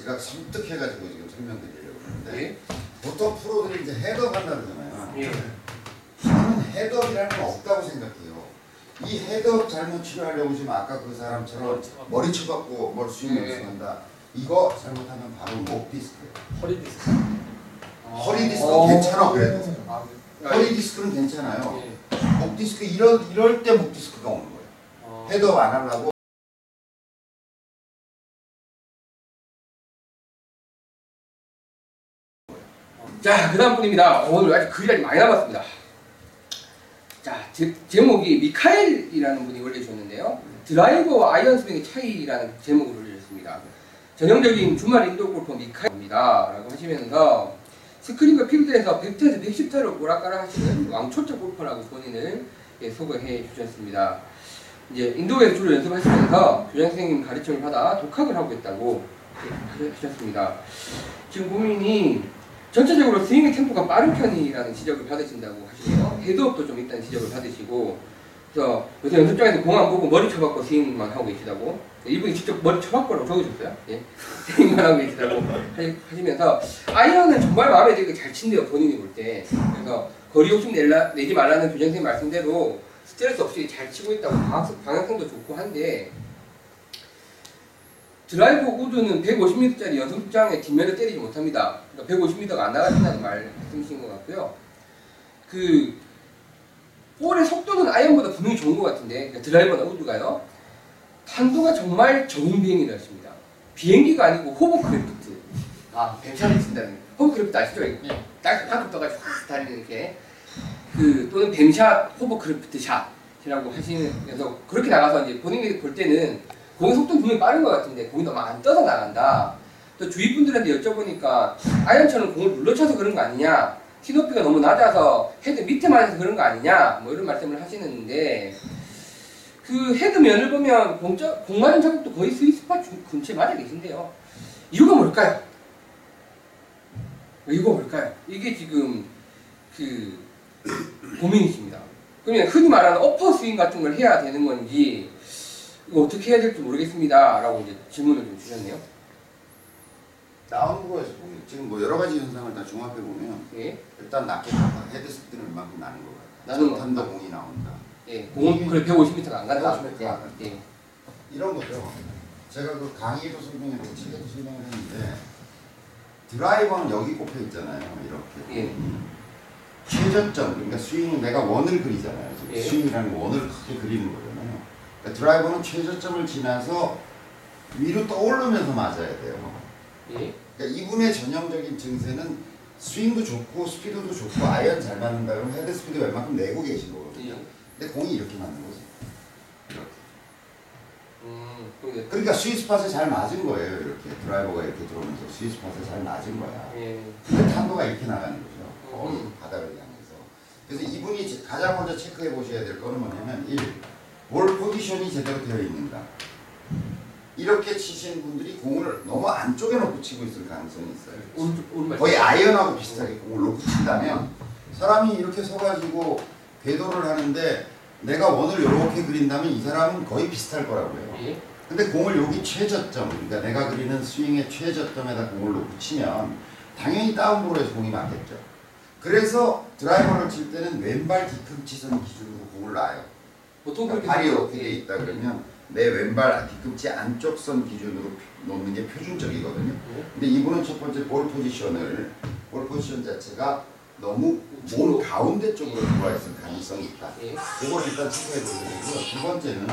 제가 섬뜩해가지고 지금 설명드리려고 그러는데 예. 보통 프로들이 이제 헤드업 한다 그러잖아요. 예. 저는 헤드업이라는 건 없다고 생각해요. 이 헤드업 잘못 치료하려고 지금 아까 그 사람처럼 머리 쳐갖고 뭘 스윙 예. 연습한다. 이거 잘못하면 바로 목 디스크예요. 허리 디스크. 허리 디스크 어. 괜찮아 그래도. 아, 허리 디스크는 괜찮아요. 예. 목 디스크 이럴 이럴 때 목 디스크가 오는 거예요. 어. 헤드업 안 하려고 자, 그 다음 분입니다. 오늘 아직 글이 많이 남았습니다. 자, 제, 제목이 미카엘이라는 분이 올려주셨는데요. 드라이버와 아이언 스윙의 차이라는 제목을 올려주셨습니다. 전형적인 주말 indoor 골퍼 미카엘입니다. 라고 하시면서 스크린과 필드에서 100타에서 110타로 오락가락 하시는 왕초짜 골퍼라고 본인을 예, 소개해 주셨습니다. 이제 인도에서 주로 연습하시면서 교장 선생님 가르침을 받아 독학을 하고 있다고 예, 하셨습니다. 지금 고민이 전체적으로 스윙의 템포가 빠른 편이라는 지적을 받으신다고 하시네요. 헤드업도 좀 있다는 지적을 받으시고 그래서 요새 연습장에서 공 안 보고 머리 쳐박고 스윙만 하고 계시다고 네, 이분이 직접 머리 쳐박고라고 적어줬어요. 예. 스윙만 하고 계시다고 하- 하시면서 아이언은 정말 마음에 들게 잘 친대요 본인이 볼 때. 그래서 거리 욕심 내라, 내지 말라는 교장 선생님 말씀대로 스트레스 없이 잘 치고 있다고 방향, 방향성도 좋고 한데 드라이버 우드는 150m짜리 연습장의 뒷면을 때리지 못합니다. 그러니까 150m가 안 나가신다는 말씀이신 것 같고요. 그 볼의 속도는 아이언보다 분명히 좋은 것 같은데 그러니까 드라이버나 우드가요. 탄도가 정말 저공 비행이라 했습니다. 비행기가 아니고 호버크래프트. 아, 뱀샷을 친다는 호버크래프트 아시죠? 네. 딱 방금 떠가지고 확 달리는 이렇게 그 또는 뱀샷 호버크래프트 샷이라고 하시면서 그렇게 나가서 이제 본인이 볼 때는 공의 속도는 분명히 빠른 것 같은데 공이 너무 안 떠서 나간다. 또 주위 분들한테 여쭤보니까 아이언처럼 공을 눌러쳐서 그런 거 아니냐? 티 높이가 너무 낮아서 헤드 밑에 맞아서 그런 거 아니냐? 뭐 이런 말씀을 하시는데 그 헤드면을 보면 공짜, 공 맞은 자국도 거의 sweet spot 주- 근처에 맞아 계신데요. 이유가 뭘까요? 이유가 뭘까요? 이게 지금 그 고민이십니다. 그러면 흔히 말하는 upper swing 같은 걸 해야 되는 건지 이거 어떻게 해야 될지 모르겠습니다. 라고 이제 질문을 좀 주셨네요. down blow에서 보면 지금 뭐 여러 가지 현상을 다 종합해 보면 예. 일단 낮게 나가 헤드 스피드는 얼마큼 나는 거 같아요. 나는 것 탄도 공이 나온다. 예. 공은 그래 150m가 안 간다. 150m 가안 간다. 예. 이런 거죠. 제가 그 강의도 설명했고 책에도 설명을 했는데 드라이버는 여기 꼽혀 있잖아요. 이렇게. 예. 최저점 그러니까 스윙 내가 원을 그리잖아요. 예. 스윙이라는 원을 크게 그리는 거잖아요. 그러니까 드라이버는 최저점을 지나서 위로 떠오르면서 맞아야 돼요. 예. 그러니까 이분의 전형적인 증세는 스윙도 좋고 스피드도 좋고 아이언 잘 맞는다 그러면 헤드 스피드 웬만큼 내고 계신 거거든요. 예. 근데 공이 이렇게 맞는. 이렇게. 음. 그러게. 그러니까 스위스팟에 잘 맞은 거예요. 이렇게 드라이버가 이렇게 들어오면서 스위스팟에 잘 맞은 거야. 예. 근데 탄도가 이렇게 나가는 거죠. 거의 음. 바닥을 향해서. 그래서 이분이 제- 가장 먼저 체크해 보셔야 될 거는 뭐냐면 1. 볼 포지션이 제대로 되어 있는가. 이렇게 치시는 분들이 공을 너무 안쪽에 놓고 치고 있을 가능성이 있어요. 오른발. 거의 아이언하고 비슷하게 공을 놓고 친다면 사람이 이렇게 서가지고 궤도를 하는데 내가 원을 이렇게 그린다면 이 사람은 거의 비슷할 거라고요. 예. 근데 공을 여기 최저점, 그러니까 내가 그리는 스윙의 최저점에다 공을 놓고 치면 당연히 다운볼에서 공이 맞겠죠. 그래서 드라이버를 칠 때는 왼발 뒤꿈치선 기준으로 공을 놔요. 보통 그러니까 발이 이렇게 돼 있다 그러면 내 왼발 뒤꿈치 안쪽 선 기준으로 놓는 게 표준적이거든요. 예. 근데 이분은 첫 번째 볼 포지션을 볼 포지션 자체가 너무. 몸 가운데 쪽으로 들어와 있을 가능성이 있다. 예. 이걸 일단 체크해 보셔야 되고요. 두 번째는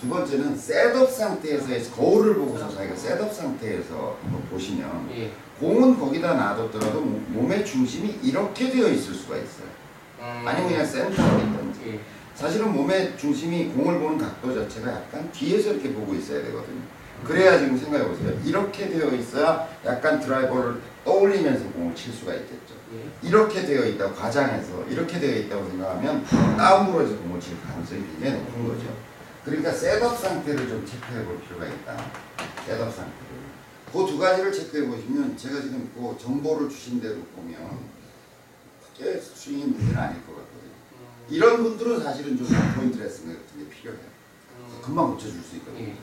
두 번째는 setup 상태에서 거울을 보고서 자기가 setup 상태에서 보시면 예. 공은 거기다 놔뒀더라도 몸- 몸의 중심이 이렇게 되어 있을 수가 있어요. 음. 아니면 그냥 센터로 있든지. 예. 사실은 몸의 중심이 공을 보는 각도 자체가 약간 뒤에서 이렇게 보고 있어야 되거든요. 그래야 지금 생각해 보세요. 이렇게 되어 있어야 약간 드라이버를 떠올리면서 공을 칠 수가 있겠죠. 예. 이렇게 되어 있다고 과장해서 이렇게 되어 있다고 생각하면 다운으로 해서 공을 칠 가능성이 굉장히 높은 거죠. 그러니까 setup 상태를 좀 체크해 볼 필요가 있다. setup 상태를. 그 두 가지를 체크해 보시면 제가 지금 그 정보를 주신 대로 보면 크게 스윙이 문제는 아닐 것 같거든요. 음. 이런 분들은 사실은 좀 포인트 레슨 같은 게 필요해요. 음. 금방 고쳐줄 수 있거든요. 예.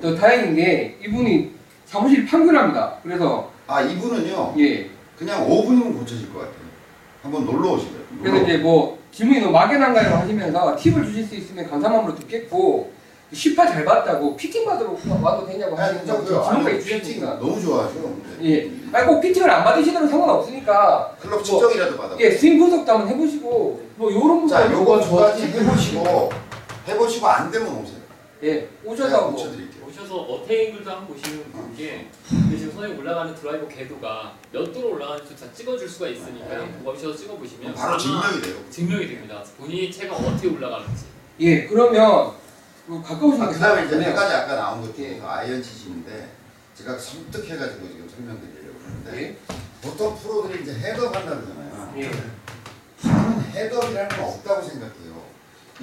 또 다행인 게 이분이 사무실이 판교랍니다. 그래서 아 이분은요 예. 그냥 5분이면 고쳐질 것 같아요. 한번 놀러 오시래요. 그래서 이제 뭐 질문이 너무 막연한가요 하시면서 팁을 주실 수 있으면 감사한 마음으로 듣겠고 10화 잘 봤다고 피팅 받으러 와도 되냐고 괜찮고요. 질문까지 아니, 피팅 주셨으니까 너무 좋아하죠. 예. 아니 꼭 fitting을 안 받으시더라도 상관없으니까 클럽 측정이라도 받아. 예 스윙 분석도 한번 해보시고 뭐 요런 자, 부분 요거 두 가지 해보시고 해보시고 안 되면 오세요. 예 오셔서 뭐 고쳐드릴게요. 오셔서 attack angle도 한번 보시면 그게 그 지금 선생님 올라가는 드라이버 궤도가 몇 도로 올라가는지 다 찍어줄 수가 있으니까요. 그거 오셔서 찍어보시면 바로 증명이 돼요. 증명이 됩니다. 본인이 체가 어떻게 올라가는지. 예 그러면 그 가까우신 아, 게 그다음에 이제. 한 가지 아까 나온 것 예. 중에서 아이언 치시는데 제가 섬뜩해가지고 지금 설명드리려고 하는데 예. 보통 프로들이 이제 헤드업 한다 그러잖아요. 예. 저는 헤드업이라는 건 없다고 생각해요.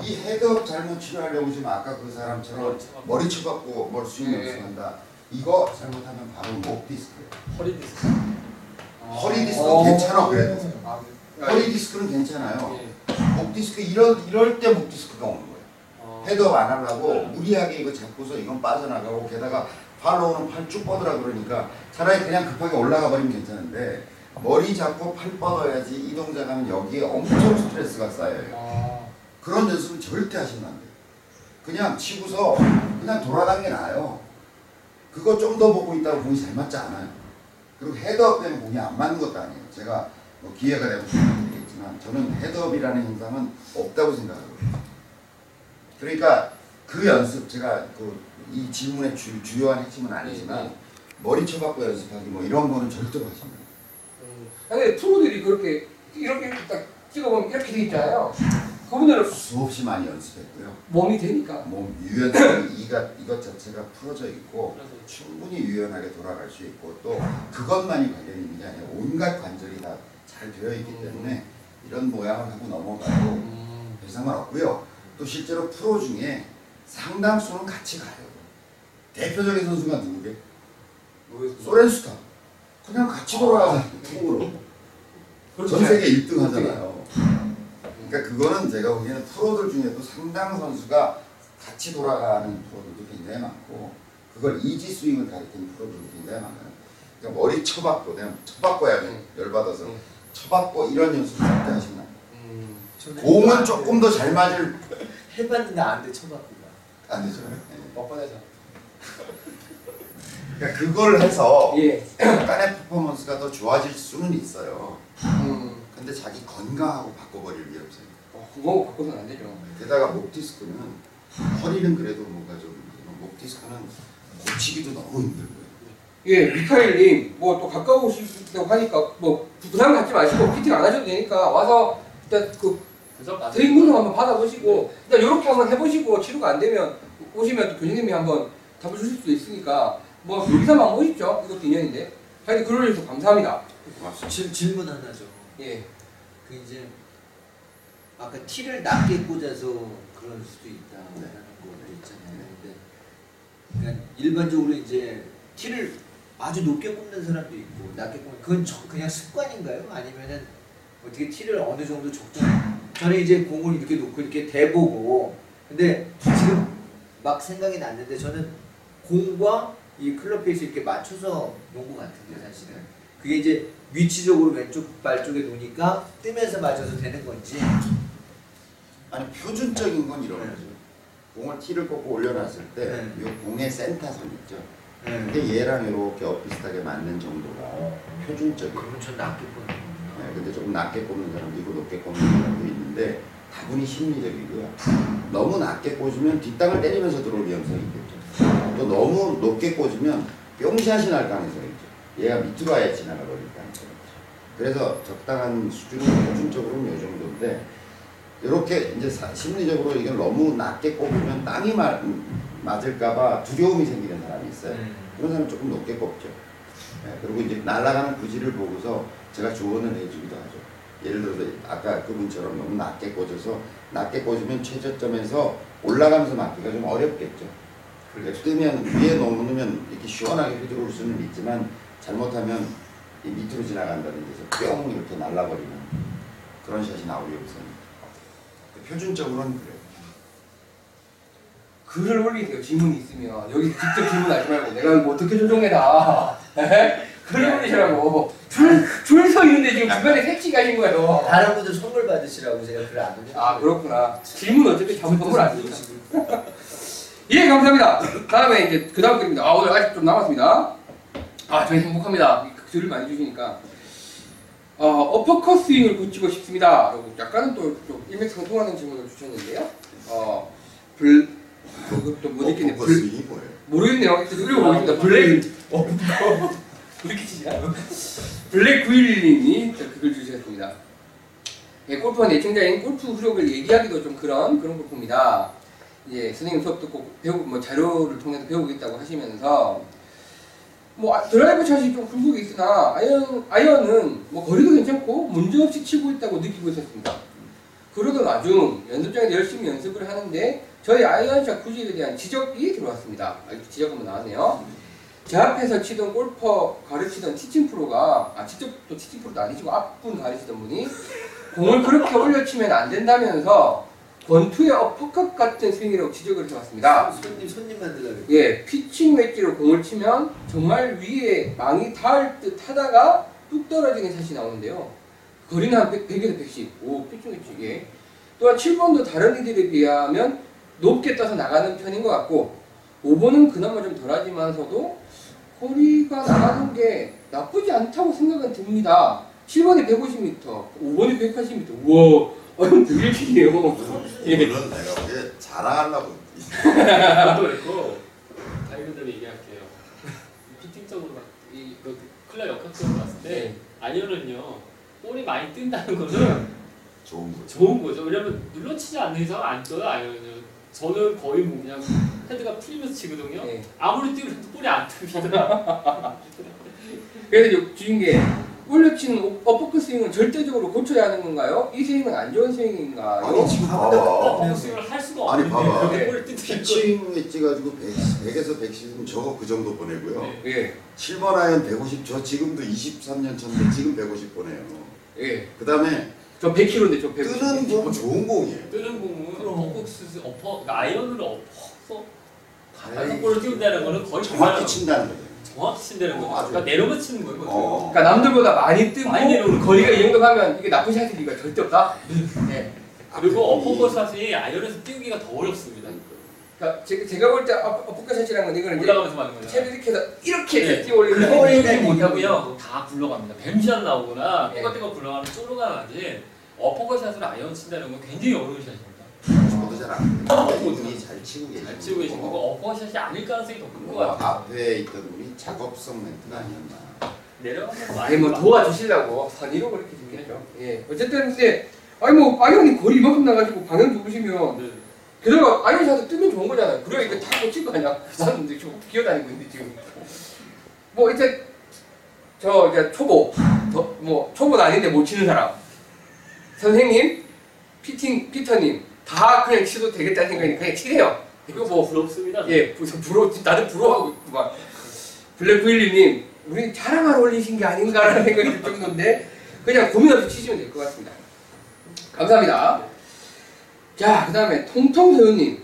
이 헤드업 잘못 치료하려고 지금 아까 그 사람처럼 머리 쳐갖고 뭘 스윙 예. 연습한다. 이거 잘못하면 바로 목 디스크예요. 허리 디스크. 허리 디스크는 어. 괜찮아 그래도. 아, 허리 디스크는 괜찮아요. 예. 목 디스크 이럴 이럴 때 목 디스크가. 어, 헤드업 안 하려고 무리하게 이거 잡고서 이건 빠져나가고 게다가 follow는 팔 쭉 뻗으라 그러니까 차라리 그냥 급하게 올라가 버리면 괜찮은데 머리 잡고 팔 뻗어야지 이 동작하면 여기에 엄청 스트레스가 쌓여요. 아, 그런 연습은 절대 하시면 안 돼요. 그냥 치고서 그냥 돌아가는 게 나아요. 그거 좀 더 보고 있다고 공이 잘 맞지 않아요. 그리고 헤드업 때문에 공이 안 맞는 것도 아니에요. 제가 뭐 기회가 되면 설명드리겠지만 저는 헤드업이라는 현상은 없다고 생각하거든요. 그러니까 그 연습 제가 그 이 질문의 주, 주요한 핵심은 아니지만 네, 네. 머리 쳐박고 연습하기 뭐 이런 거는 절대로 안 돼요. 음. 근데 프로들이 그렇게 이렇게 딱 찍어보면 이렇게 돼 있잖아요. 그분들은 수없이 많이 연습했고요. 몸이 되니까. 몸 유연성 이가 이것 자체가 풀어져 있고 충분히 유연하게 돌아갈 수 있고 또 그것만이 관련이 있는 게 아니라 온갖 관절이 다 잘 되어 있기 때문에 이런 모양을 하고 넘어가도 음. 별 상관 없고요. 또 실제로 프로 중에 상당수는 같이 가요. 대표적인 선수가 누구게? 소렌스타. 그냥 같이 돌아가서 통으로. 전 세계 1등 하잖아요. 그러니까 그거는 제가 보기에는 프로들 중에도 상당 선수가 같이 돌아가는 프로들도 굉장히 많고 그걸 이지 스윙을 가리키는 프로들도 굉장히 많아요. 그러니까 머리 쳐박고 그냥 쳐박고야 돼. 열받아서 음. 쳐박고 이런 연습 절대 하시면 안 돼요. 공은 조금 더 잘 맞을 해봤는데 안돼 쳐봤구나. 안 되죠. 네. 뻔뻔해서. 그러니까 그걸 해서 예. 약간의 퍼포먼스가 더 좋아질 수는 있어요. 음. 근데 자기 건강하고 바꿔버릴 위험성이. 어, 그거 바꿔서는 안 되죠. 게다가 목 디스크는 허리는 그래도 뭔가 좀 있지만 목 디스크는 고치기도 너무 힘들고요. 예, 미카엘님 뭐 또 가까우시다고 하니까 뭐 부담 갖지 마시고 피팅 안 하셔도 되니까 와서 일단 그 그래서 분석 한번 받아보시고 일단 이렇게 한번 해보시고 치료가 안 되면 오시면 또 교수님이 한번 답을 주실 수도 있으니까 뭐 요리사만 오십죠. 이것도 인연인데. 하여튼 그러셔서 감사합니다. 고맙습니다. 질, 질문 하나죠. 예. 그 이제 아까 티를 낮게 꽂아서 그럴 수도 있다라는 것도 있잖아요. 근데 그러니까 일반적으로 이제 티를 아주 높게 꼽는 사람도 있고 낮게 꼽는 그건 저- 그냥 습관인가요? 아니면은 어떻게 티를 어느 정도 적정? 저는 이제 공을 이렇게 놓고 이렇게 대보고 근데 지금 막 생각이 났는데 저는 공과 이 클럽 페이스 이렇게 맞춰서 놓은 것 같은데 사실은 그게 이제 위치적으로 왼쪽 발 쪽에 놓으니까 뜨면서 맞아서 되는 건지 아니 표준적인 건 이런 네. 거죠. 공을 티를 꽂고 올려놨을 때 네. 이 공의 센터선 있죠. 네. 근데 얘랑 이렇게 엇비슷하게 맞는 정도가 표준적이에요. 그러면 전 낮게 꽂는 네, 근데 조금 낮게 꽂는 사람도 있고 높게 꽂는 사람도 있는 데 다분히 심리적이고요. 너무 낮게 꽂으면 뒷땅을 때리면서 들어올 위험성이 있겠죠. 또 너무 높게 꽂으면 뿅샷이 날 가능성이 있죠. 얘가 밑으로 아예 지나가 버릴 가능성이 있죠. 그래서 적당한 수준은 표준적으로는 이 정도인데 이렇게 이제 사- 심리적으로 이걸 너무 낮게 꼽으면 땅이 마, 맞을까봐 두려움이 생기는 사람이 있어요. 음. 그런 사람 은 조금 높게 꼽죠. 예, 그리고 이제 날아가는 구질을 보고서 제가 조언을 해주기도 하죠. 예를 들어서 아까 그분처럼 너무 낮게 꽂아서 낮게 꽂으면 최저점에서 올라가면서 맞기가 좀 어렵겠죠. 그러니까 뜨면 위에 놓으면 이렇게 시원하게 휘두를 수는 있지만 잘못하면 이 밑으로 지나간다든지 해서 뿅 이렇게 날라버리는 그런 샷이 나올 위험성이 있다. 표준적으로는 그래요. 글을 올리세요. 질문이 있으면 여기 직접 질문하지 말고 내가 어떻게 조정해라. 글을 올리시라고. 줄줄 서 있는데 지금 중간에 색치 가신 거예요. 다른 분들 선물 받으시라고 제가 글을 안 올렸어요. 아 그렇구나. 질문 어차피 잘못 선물 안 주죠. 예 감사합니다. 다음에 이제 그 다음 글입니다. 아 오늘 아직 좀 남았습니다. 아 저희 행복합니다. 글을 많이 주시니까. 어, 어퍼컷 스윙을 고치고 싶습니다. 라고 약간은 또좀 일맥상통하는 질문을 주셨는데요. 어, 불, 그것도 못 읽겠네. 불, 스윙이 뭐예요? 모르겠네요. 일단 읽어보겠습니다. 블랙, 블랙 911님이 그걸 주셨습니다. 예, 골프원 애청자인 골프 구력을 얘기하기도 좀 그런 그런 골퍼입니다. 이제 선생님 수업 듣고 배우고 뭐 자료를 통해서 배우겠다고 하시면서 뭐 아, 드라이브 샷이 좀 굴곡이 있으나 아이언 아이언은 뭐 거리도 괜찮고 문제 없이 치고 있다고 느끼고 있었습니다. 그러던 와중 연습장에서 열심히 연습을 하는데 저희 아이언샷 구질에 대한 지적이 들어왔습니다. 아, 지적 한번 나왔네요. 제 앞에서 치던 골퍼 가르치던 티칭 프로가 아 직접 또 티칭 프로도 아니시고 앞분 가르치던 분이 공을 그렇게 올려 치면 안 된다면서 권투의 어퍼컷 같은 스윙이라고 지적을 해왔습니다. 손님 손님 만들려고. 예, 피칭 웨지로 공을 치면 정말 위에 망이 닿을 듯 하다가 뚝 떨어지는 샷이 나오는데요. 거리는 한 100, 100에서 110. 오, 피칭 웨지. 예. 또한 7번도 다른 이들에 비하면 높게 떠서 나가는 편인 것 같고 5번은 그나마 좀 덜하지만서도 거리가 나가는 게 나쁘지 않다고 생각은 듭니다. 7번이 150m, 5번이 180m. 우와, 완전 되게 길이에요. 예. 물론 내가 보기에 자랑하려고 저도 그랬고 다이분대로 얘기할게요. 피팅적으로 이 그, 클럽 역학적으로 봤을 때 아이언은요 볼이 많이 뜬다는 거는 좋은 거죠. 좋은 거죠. 왜냐면 눌러치지 않는 이상 안 떠요 아이언은. 저는 거의 뭐 그냥 헤드가 풀리면서 치거든요. 예. 아무리 뛰어도 볼이 안 뜹니다. 그래서 주신 게 올려치는 어퍼컷 스윙은 절대적으로 고쳐야 하는 건가요? 이 스윙은 안 좋은 스윙인가요? 아니 지금 어, 봐봐. 복싱을 할 수가 아니, 없는데 봐봐. 피칭 웨지 가지고 100, 100 에서 110은 저거 그 정도 보내고요. 네. 예, 7번 아이언 150, 저 지금도 23년 차인데 지금 150 보내요. 예. 그 다음에 저 100kg인데 저 100kg. 뜨는 공 좋은 공이에요. 뜨는 공은 어퍼스 어퍼 그러니까 아이언으로 엎어서 다섯 볼을 띄운다는 거는 거의 정확히 그거예요. 친다는 거죠. 정확히 친다는 거죠. 어, 아주. 그러니까 내려만 치는 거예요. 어. 그러니까 남들보다 많이 뜨고 많이 내려오는 거리가 이 정도 가면 이게 나쁜 샷일 리가 절대 없다. 네. 그리고 아, 어퍼컷 샷이 아이언에서 띄우기가 더 어렵습니다. 그러니까 제, 제가 볼때 어퍼컷 샷이라는 건 이거는 올라가면서 맞는 거죠. 채를 이렇게 해서 이렇게 네. 띄워 올리는 거예요. 올리지 못하고요. 다 굴러갑니다. 뱀샷 나오거나 네. 떼굴떼굴 굴러가는 쪼로가 나지 어퍼컷샷으로 아이언 친다는 건 굉장히 어려운 샷입니다. 저도 잘안 돼요. 이분이 잘 치고 계시고. 잘 치고 계신 거고 어퍼컷샷이 아닐 가능성이 더 큰것뭐 같아요. 앞에 있던 분이 작업성 멘트가 아니었나. 내려가면서 아니 뭐 도와주시려고 선의로 그렇게 준비했죠. 예. 어쨌든 근데 아니 뭐 아이언이 거리 이만큼 나가지고 방향 좋으시면 네. 게다가 아이언 샷을 뜨면 좋은 거잖아요. 그래야 이거 다 고칠 거 아니야. 나는 근데 지금 기어다니고 있는데 지금. 뭐 이제 저 이제 초보, 더, 뭐 초보는 아닌데 못 치는 사람. 선생님, 피팅 피터님 다 그냥 치도 되겠다는 생각이니까 그냥 치래요. 이거 뭐 부럽습니다. 예, 부- 부러 나도 부러워하고 있구만. 블랙 부일리님, 우리 자랑하러 올리신 게 아닌가라는 생각이 들 정도인데 그냥 고민 없이 치시면 될 것 같습니다. 감사합니다. 자, 그 다음에 통통세우님.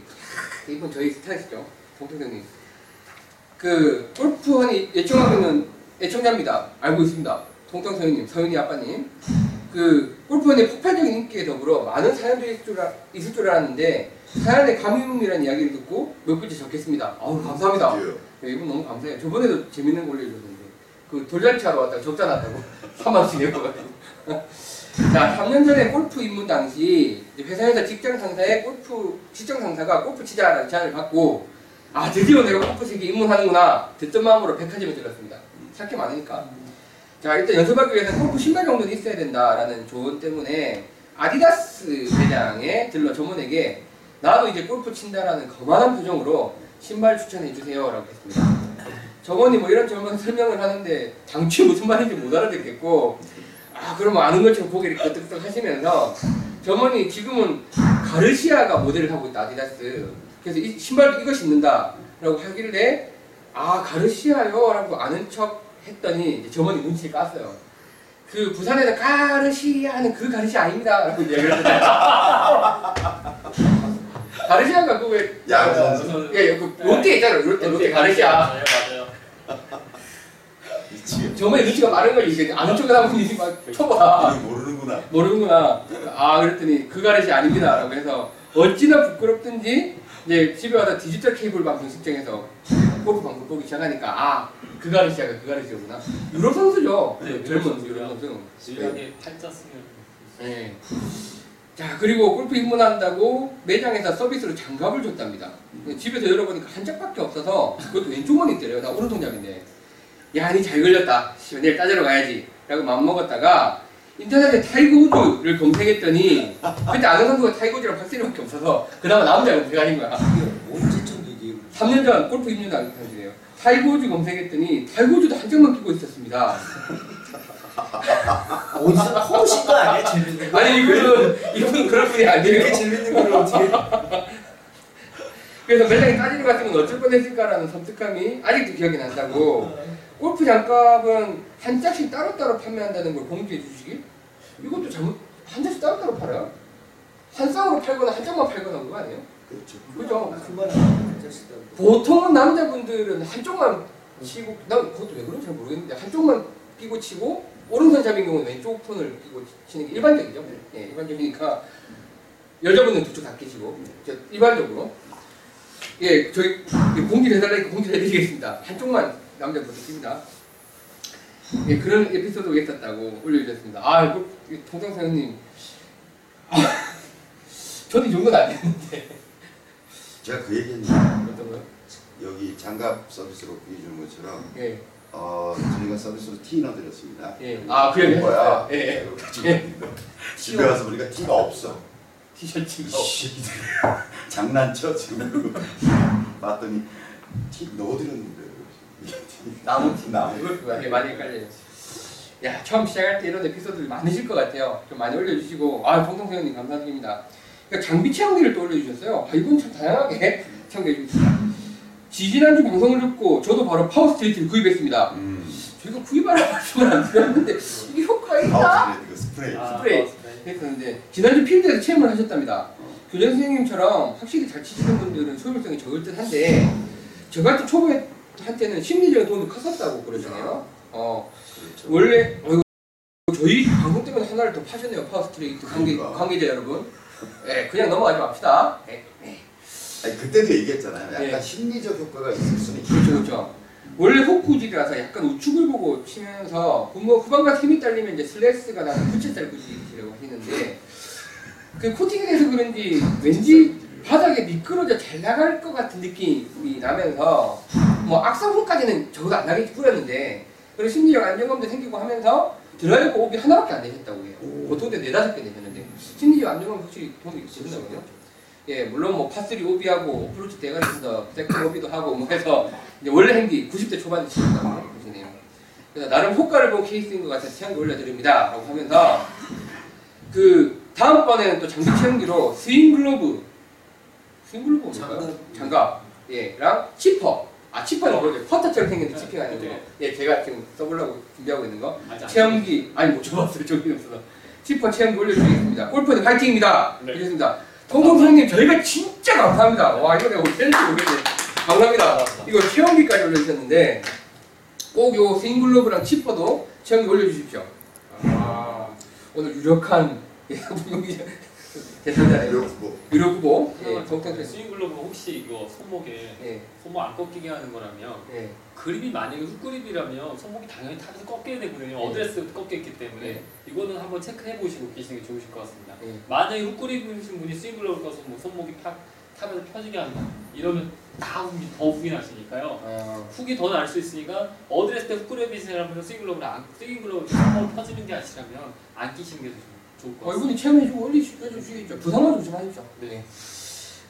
이분 저희 스타일이시죠? 통통세우님. 그 골프원이 예청하고 있는 애청자입니다. 알고 있습니다. 통통세우님, 서윤이 아빠님. 그 골프원의 폭발적인 인기에 더불어 많은 사연들이 있을 줄, 알- 있을 줄 알았는데 사연의 감흥이라는 이야기를 듣고 몇 글자 적겠습니다. 아우 감사합니다. 드디어. 네, 이분 너무 감사해요. 저번에도 재밌는 거 올려줬는데 그 돌잔치 하러 왔다가 적자 났다고 3만 원씩 내고 가지고. 자, 3년 전에 골프 입문 당시 회사에서 직장 상사의 골프 직장 상사가 골프 치자라는 제안을 받고 아 드디어 내가 골프 세계 입문하는구나 듣던 마음으로 백화점에 들렀습니다. 살 게 많으니까. 자 일단 연습하기 위해서 골프 신발 정도는 있어야 된다라는 조언 때문에 아디다스 매장에 들러 점원에게 나도 이제 골프 친다라는 거만한 표정으로 신발 추천해 주세요라고 했습니다. 점원이 뭐 이런 저런 설명을 하는데 당최 무슨 말인지 못 알아듣겠고 아 그럼 아는 것처럼 고개를 끄덕끄덕 하시면서 점원이 지금은 가르시아가 모델을 하고 있다 아디다스 그래서 이 신발 이거 신는다라고 하길래 아 가르시아요라고 아는 척 했더니 이제 점원이 눈치를 깠어요. 그 부산에서 가르시아는 그 가르시아 아닙니다라고 이야기를 했어요. 가르시아가 그왜 야구 선수 예, 그 롯데 있잖아요. 롯데 롯데 가르시아. 맞아요, 맞아요. 미치겠다. 저번에 눈치가 많은 걸 이게 아는 척을 하고 막 쳐봐. 모르는구나. 모르는구나. 아 그랬더니 그 가르시 아닙니다라고 해서 어찌나 부끄럽든지 이제 집에 와서 디지털 케이블 방송 측정해서 골프 방송 보기 시작하니까 아 그 가르시아가 그 가르시구나. 유럽 선수죠. 네, 젊은 유럽 선수. 유일하게 팔자 쓰면 네. 자 그리고 골프 입문한다고 매장에서 서비스로 장갑을 줬답니다. 집에서 열어보니까 한 짝밖에 없어서 그것도 왼쪽만 있더래요. 나 오른손잡인데. 야, 니 잘 걸렸다. 씨, 내일 따지러 가야지. 라고 맘먹었다가 인터넷에 타이거 우즈를 검색했더니 그때 아는 선수가 타이거 우즈랑 박세리밖에 없어서 그나마 남자 검색하는 거야. 언제쯤 얘기해? 3년 전 골프 입문 당시에요. 타이거 우즈 검색했더니 타이거 우즈도 한 장만 끼고 있었습니다. 어디서 퍼오신 거 아니야? 재밌는 거? 아니 이분은 이분은 그런 분이 아니에요. 이렇게 재밌는 걸 어떻게? 그래서 매장에 따지러 갔으면 어쩔 뻔했을까라는 섬뜩함이 아직도 기억이 난다고. 골프 장갑은 한 짝씩 따로따로 판매한다는 걸 공지해 주시기? 이것도 잘못 한 짝씩 따로따로 팔아요? 한 쌍으로 팔거나 한 짝만 팔거나 그거 아니에요? 그렇죠. 그죠? 그만 괜찮습니다. 보통은 남자분들은 한쪽만 치고 난 그것도 왜 그런지 잘 모르겠는데 한쪽만 끼고 치고 오른손잡인 경우는 왼쪽 톤을 끼고 치는 게 일반적이죠. 예, 일반적이니까 여자분은 두쪽 다 끼시고 저 일반적으로 예, 저희 공지를 해달라니까 공지를 해드리겠습니다. 한쪽만 남자분들 씁니다. 예, 그런 에피소드가 있었다고 올려주셨습니다. 아, 통장사 형님 아, 저는 이 정도는 안 되는데 제가 그 얘기했는데 어떤 거요? 여기 장갑 서비스로 보여주는 것처럼 예, 어 저희가 서비스로 티 넣어드렸습니다. 예. 아, 그 거야. 하셨어요? 예, 예. 예. 집에 와서 보니까 티가 없어. 티셔츠가 이씨, 장난쳐 지금. 봤더니 티 넣어드렸는데 티- 나무 티 나무. 이거 예, 많이 헷갈려요. 야 처음 시작할 때 이런 에피소드들 많으실 것 같아요. 좀 많이 올려주시고 아 동동생님 감사드립니다. 그러니까 장비 체험기를 또 올려주셨어요. 아, 이건 참 다양하게 체험해 주셨습니다. 지지난주 방송을 듣고 저도 바로 파워 스트레이트를 구입했습니다. 음. 저희가 구입하라고 말씀을 안 드렸는데 이게 효과가 있나? 파워 스트레이트 그 스프레이. 아, 스프레이. 했었는데 지난주 필드에서 체험을 하셨답니다. 교장 선생님처럼 확실히 잘 치시는 분들은 효율성이 적을 듯한데 저 같은 초보 한테는 심리적인 도움이 컸었다고 그러잖아요. 어 그렇죠. 원래 어이구, 저희 방송 때문에 하나를 더 파셨네요 파워스트레이트 관계, 그러니까. 관계자 여러분. 예, 그냥 넘어가지 맙시다. 예, 예. 아니 그때도 얘기했잖아요. 약간 예. 심리적 효과가 있을 수는 있죠. 그렇죠, 그렇죠. 원래 훅 구질이라서 약간 우측을 보고 치면서 뭐 후방과 힘이 딸리면 이제 슬라이스가 나는 부채살 구질이라고 하시는데 그 코팅이 돼서 그런지 왠지 바닥에 미끄러져 잘 나갈 것 같은 느낌이 나면서 뭐 악성 훅까지는 적어도 안 나게 뿌렸는데 그런 심리적 안정감도 생기고 하면서 드라이버 오비 하나밖에 안 되셨다고 해요. 보통 때 네다섯 개 되셨는데 심리적 안정감 확실히 도움이 되신다고요. 예, 물론 뭐 par three 오비하고 어프로치 대가리에서 second 오비도 하고 뭐 해서 이제 원래 행기 90대 초반에 치셨다고 보시네요. 그래서 나름 효과를 본 케이스인 것 같아서 체험기 올려드립니다. 라고 하면서 그 다음번에는 또 장비 체험기로 스윙 글러브 뭔가요? 장갑. 장갑. 예랑 chipper. 아 chipper는 뭐죠? 퍼터처럼 생긴 chipping 아니고. 네. 예 제가 지금 써보려고 준비하고 있는 거. 안 체험기. 아니 못 쳐봤어요. 저기 없어서. chipper 체험기 올려드리겠습니다. 골프는 파이팅입니다. 네. 이렇습니다. 통공 선생님 저희가 진짜 감사합니다. 와 이거 내가 어떻게 모르겠네 감사합니다. 이거 체험기까지 올려주셨는데 꼭요 스윙글러브랑 chipper도 체험기 올려주십시오. 아 오늘 유력한 예, 뭐 유력 후보 예, 그러면 통통 그 선생님 스윙 글러브 혹시 이거 손목에 예, 손목 안 꺾이게 하는 거라면 예. 그립이 만약에 훅그립이라면 손목이 당연히 타면서 꺾여야 되거든요. 네. 어드레스 꺾였기 때문에 네. 이거는 한번 체크해 보시고 계시는 게 좋으실 것 같습니다. 네. 만약에 훅그립이신 분이 스윙 글러브 껴서 뭐 손목이 파, 타면서 펴지게 한다. 이러면 다 훅이 더 훅이 나시니까요. 아, 훅이 더 날 수 있으니까 어드레스 때 훅그립이시라면 스윙 글러브를 안 스윙 글러브 손목 펴지는 게 아니라면 안 끼시는 게 어, 같습니다. 이분이 체험해주고 올려주시겠죠. 부상만 조심하십시오. 네.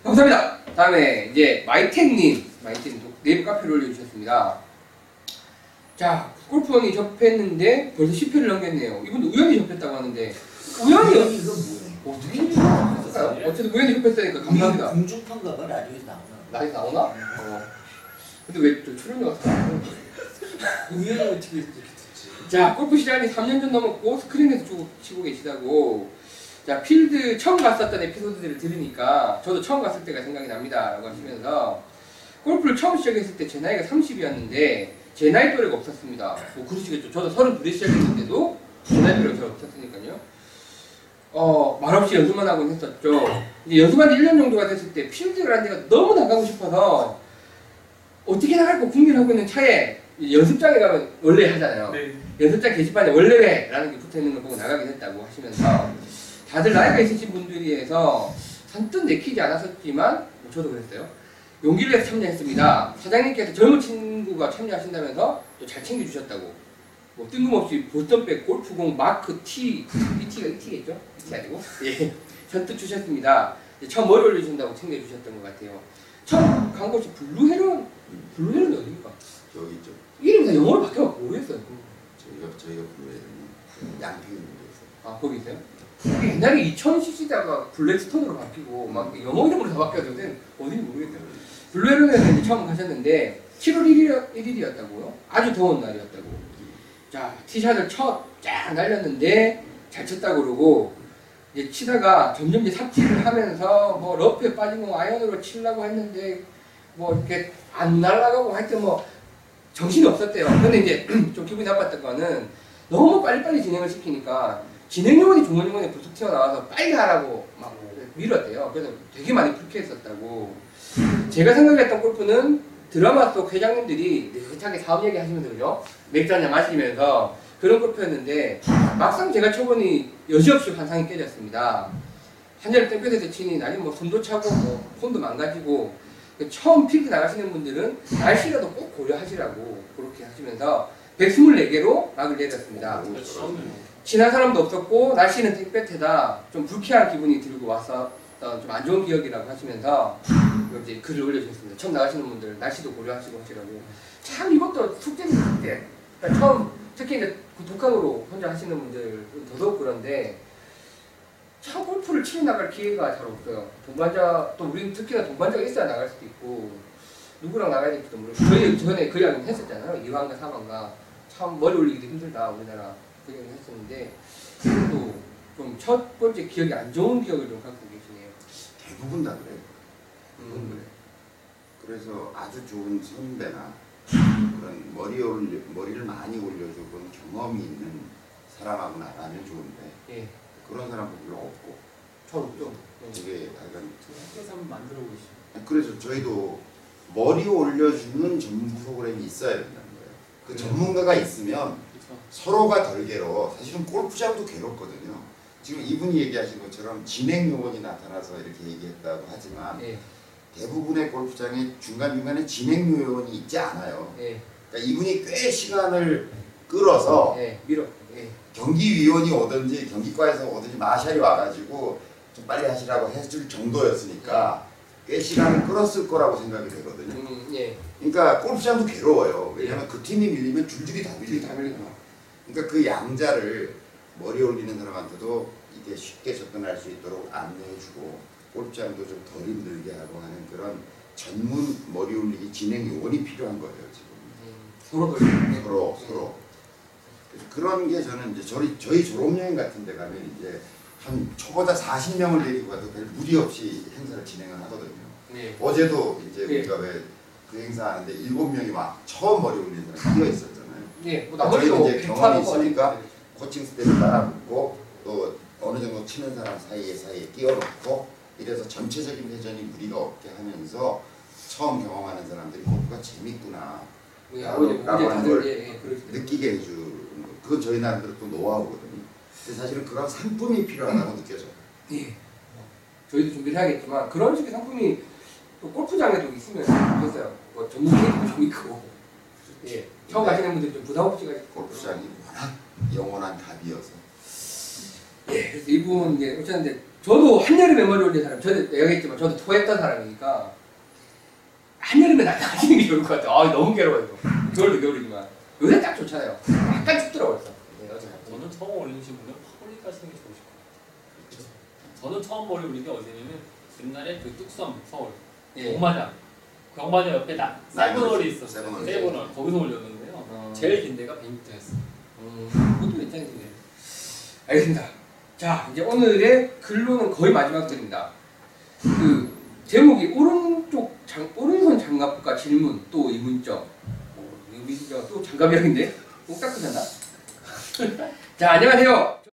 감사합니다. 다음에 이제 마이텍님, 마이텍님 네이버 카페를 올려주셨습니다. 자, 골프원이 접했는데 벌써 10회를 넘겼네요. 이분도 우연히 접했다고 하는데 우연히 어- 이거 뭐야? 어떻게 접했을까요? 어쨌든 우연히 접했다니까 감사합니다. 공중파인가 봐 라디오에서 나오나? 나이 나오나? 어. 근데 왜저 출연료가 다 우연히 어떻게 이렇게? 자, 골프 시작이 3년 전 넘었고 스크린에서 치고, 치고 계시다고 자 필드 처음 갔었던 에피소드들을 들으니까 저도 처음 갔을 때가 생각이 납니다 라고 하시면서 골프를 처음 시작했을 때 제 나이가 30이었는데 제 나이 또래가 없었습니다. 뭐 그러시겠죠. 저도 32에 시작했는데도 제 나이 또래가 잘 없었으니까요. 어, 말없이 연습만 하곤 했었죠. 이제 연습한 지 1년 정도가 됐을 때 필드를 한 데가 너무 나가고 싶어서 어떻게 나갈까 고민을 하고 있는 차에 연습장에 가면 원래 하잖아요. 네. 연습장 게시판에 원래 왜? 라는 게 붙어 있는 걸 보고 나가긴 했다고 하시면서 다들 나이가 있으신 분들이 해서 선뜻 내키지 않았었지만 뭐 저도 그랬어요. 용기를 내서 참여했습니다. 사장님께서 젊은 친구가 참여하신다면서 또 잘 챙겨주셨다고. 뭐 뜬금없이 보스턴백 골프공 마크 T, ET가 ET겠죠? ET 아니고? 예. 선뜻 주셨습니다. 처음 머리 올리신다고 챙겨주셨던 것 같아요. 처음 간 곳이 블루헤론, 블루헤론이 어디입니까? 저기 있죠. 이름이 다 영어로 바뀌어서 모르겠어요. 저희가 저희가 불러야 되는 양피군에서 아 거기 있어요? 이게 옛날에 2000cc다가 블랙스톤으로 바뀌고 막 영어 이름으로 다 바뀌었거든 어딘지 모르겠어요 블루헤론에서 이제 처음 가셨는데 7월 1일, 1일 이었다고요? 아주 더운 날이었다고 자 티샷을 쳐쫙 날렸는데 잘 쳤다고 그러고 이제 치다가 점점 이제 삽질을 하면서 뭐 러프에 빠지고 아이언으로 치려고 했는데 뭐 이렇게 안 날아가고 하여튼 뭐 정신이 없었대요 근데 이제 좀 기분이 나빴던 거는 너무 빨리빨리 진행을 시키니까 진행 요원이 중원 요원이 부툭 튀어나와서 빨리 하라고 막 밀었대요. 그래서 되게 많이 불쾌했었다고. 제가 생각했던 골프는 드라마 속 회장님들이 느긋하게 사업 얘기 하시면서 그죠? 맥주 한잔 마시면서 그런 골프였는데 막상 제가 쳐보니 여지없이 환상이 깨졌습니다. 한자를 땡볕에서 치니 날이 뭐 손도 차고 뭐 폰도 망가지고 처음 필드 나가시는 분들은 날씨라도 꼭 고려하시라고 그렇게 하시면서 124개로 막을 내렸습니다. 그렇죠. 친한 사람도 없었고 날씨는 땡볕에다 좀 불쾌한 기분이 들고 왔었던 좀 안 좋은 기억이라고 하시면서 이제 글을 올려주셨습니다. 처음 나가시는 분들 날씨도 고려하시고 하시라고 참 이것도 숙제는 숙제. 그러니까 처음 특히 이제 그 독학으로 혼자 하시는 분들은 더더욱 그런데 참 골프를 치러 나갈 기회가 잘 없어요. 동반자 또 우리는 특히나 동반자가 있어야 나갈 수도 있고 누구랑 나가야 될지도 모르고 저희 전에 그 이야기는 했었잖아요. 2관과 4관과 참 머리 올리기도 힘들다 우리나라 그 얘기를 했었는데 또좀첫 번째 기억이 안 좋은 기억을 좀 갖고 계시네요. 대부분 다 그래요. 음. 그래서 아주 좋은 선배나 그런 머리 올려 머리를 많이 올려주고 경험이 있는 사람하고 나가면 좋은데 예, 그런 사람도 별로 없고 저 없죠. 예. 되게 약간 학교에서 한번 만들어 보시죠. 그래서 저희도 머리 올려주는 전문 프로그램이 있어야 된다는 거예요. 그 네. 전문가가 있으면. 서로가 덜 괴로워. 사실은 골프장도 괴롭거든요. 지금 이분이 얘기하신 것처럼 진행 요원이 나타나서 이렇게 얘기했다고 하지만 예, 대부분의 골프장에 중간중간에 진행 요원이 있지 않아요. 예, 그러니까 이분이 꽤 시간을 끌어서 예, 밀어. 예, 경기위원이 오든지 경기과에서 오든지 마샬이 와가지고 좀 빨리 하시라고 해줄 정도였으니까 꽤 시간을 끌었을 거라고 생각이 되거든요. 음, 예, 그러니까 골프장도 괴로워요. 왜냐하면 그 팀이 밀리면 줄줄이 다 밀리고. 그러니까 그 양자를 머리 올리는 사람한테도 이게 쉽게 접근할 수 있도록 안내해주고 골프장도 좀 덜 힘들게 하고 하는 그런 전문 머리 올리기 진행 요원이 필요한 거예요 지금. 음, 서로 덜. 서로 서로 그런 게 저는 이제 저희 저희 졸업여행 같은 데 가면 이제 한 초보자 40명을 데리고 가도 별 무리 없이 행사를 진행을 하거든요. 예, 어제도 이제 예. 우리가 왜 그 행사 하는데 일곱 명이 막 처음 머리 올리는 사람 뛰어 있었잖아요. 예, 뭐 저희는 나머지도 이제 경험이 있으니까 코칭 스텝을 따라붙고 또 어느 정도 치는 사람 사이에 사이에 끼워놓고 이래서 전체적인 회전이 무리가 없게 하면서 처음 경험하는 사람들이 골프가 재밌구나 우리 아버지 문제 라고 하는 걸 예, 예, 그러시더라고요. 느끼게 해주는 거. 그건 저희 나름대로 또 노하우거든요. 근데 사실은 그런 상품이 필요하다고 느껴져요. 예. 저희도 준비를 해야겠지만 그런 식의 상품이 또 골프장에도 있으면 좋겠어요. 뭐 전문 케이크도 좀 있고. 예. 처음 가시는 분들 좀 부담 없이 가실 골프장이 워낙 영원한 답이어서 예. 그래서 이분 이제 오셨는데 저도 한여름에 머리 올린 사람, 저도 얘기했지만 저도 토했던 사람이니까 한여름에 나가시는 게 좋을 것 같아요. 아 너무 괴로워요. 겨울도 겨울이지만 요새 딱 좋잖아요. 약간 춥더라고요. 예, 어제. 저는 처음 올리신 분은 public 가시는 게 좋으실 것 같아요. 저는 처음 머리 올린 게 어디냐면 옛날에 그 뚝섬 서울 예. 경마장 경마장 옆에 나 seven홀이 있었어요. seven홀. seven홀 거기서 올렸는데요. 어. 제일 긴 데가 100m였어요. 음, 그것도 괜찮은데. 알겠습니다. 자, 자, 이제 오늘의 글로는 거의 마지막 글입니다. 그 제목이 오른쪽 장, 오른손 장갑과 질문 또 의문점. 어, 의문점 또 장갑이라는데 꼭 닦으셨나? 자, 안녕하세요.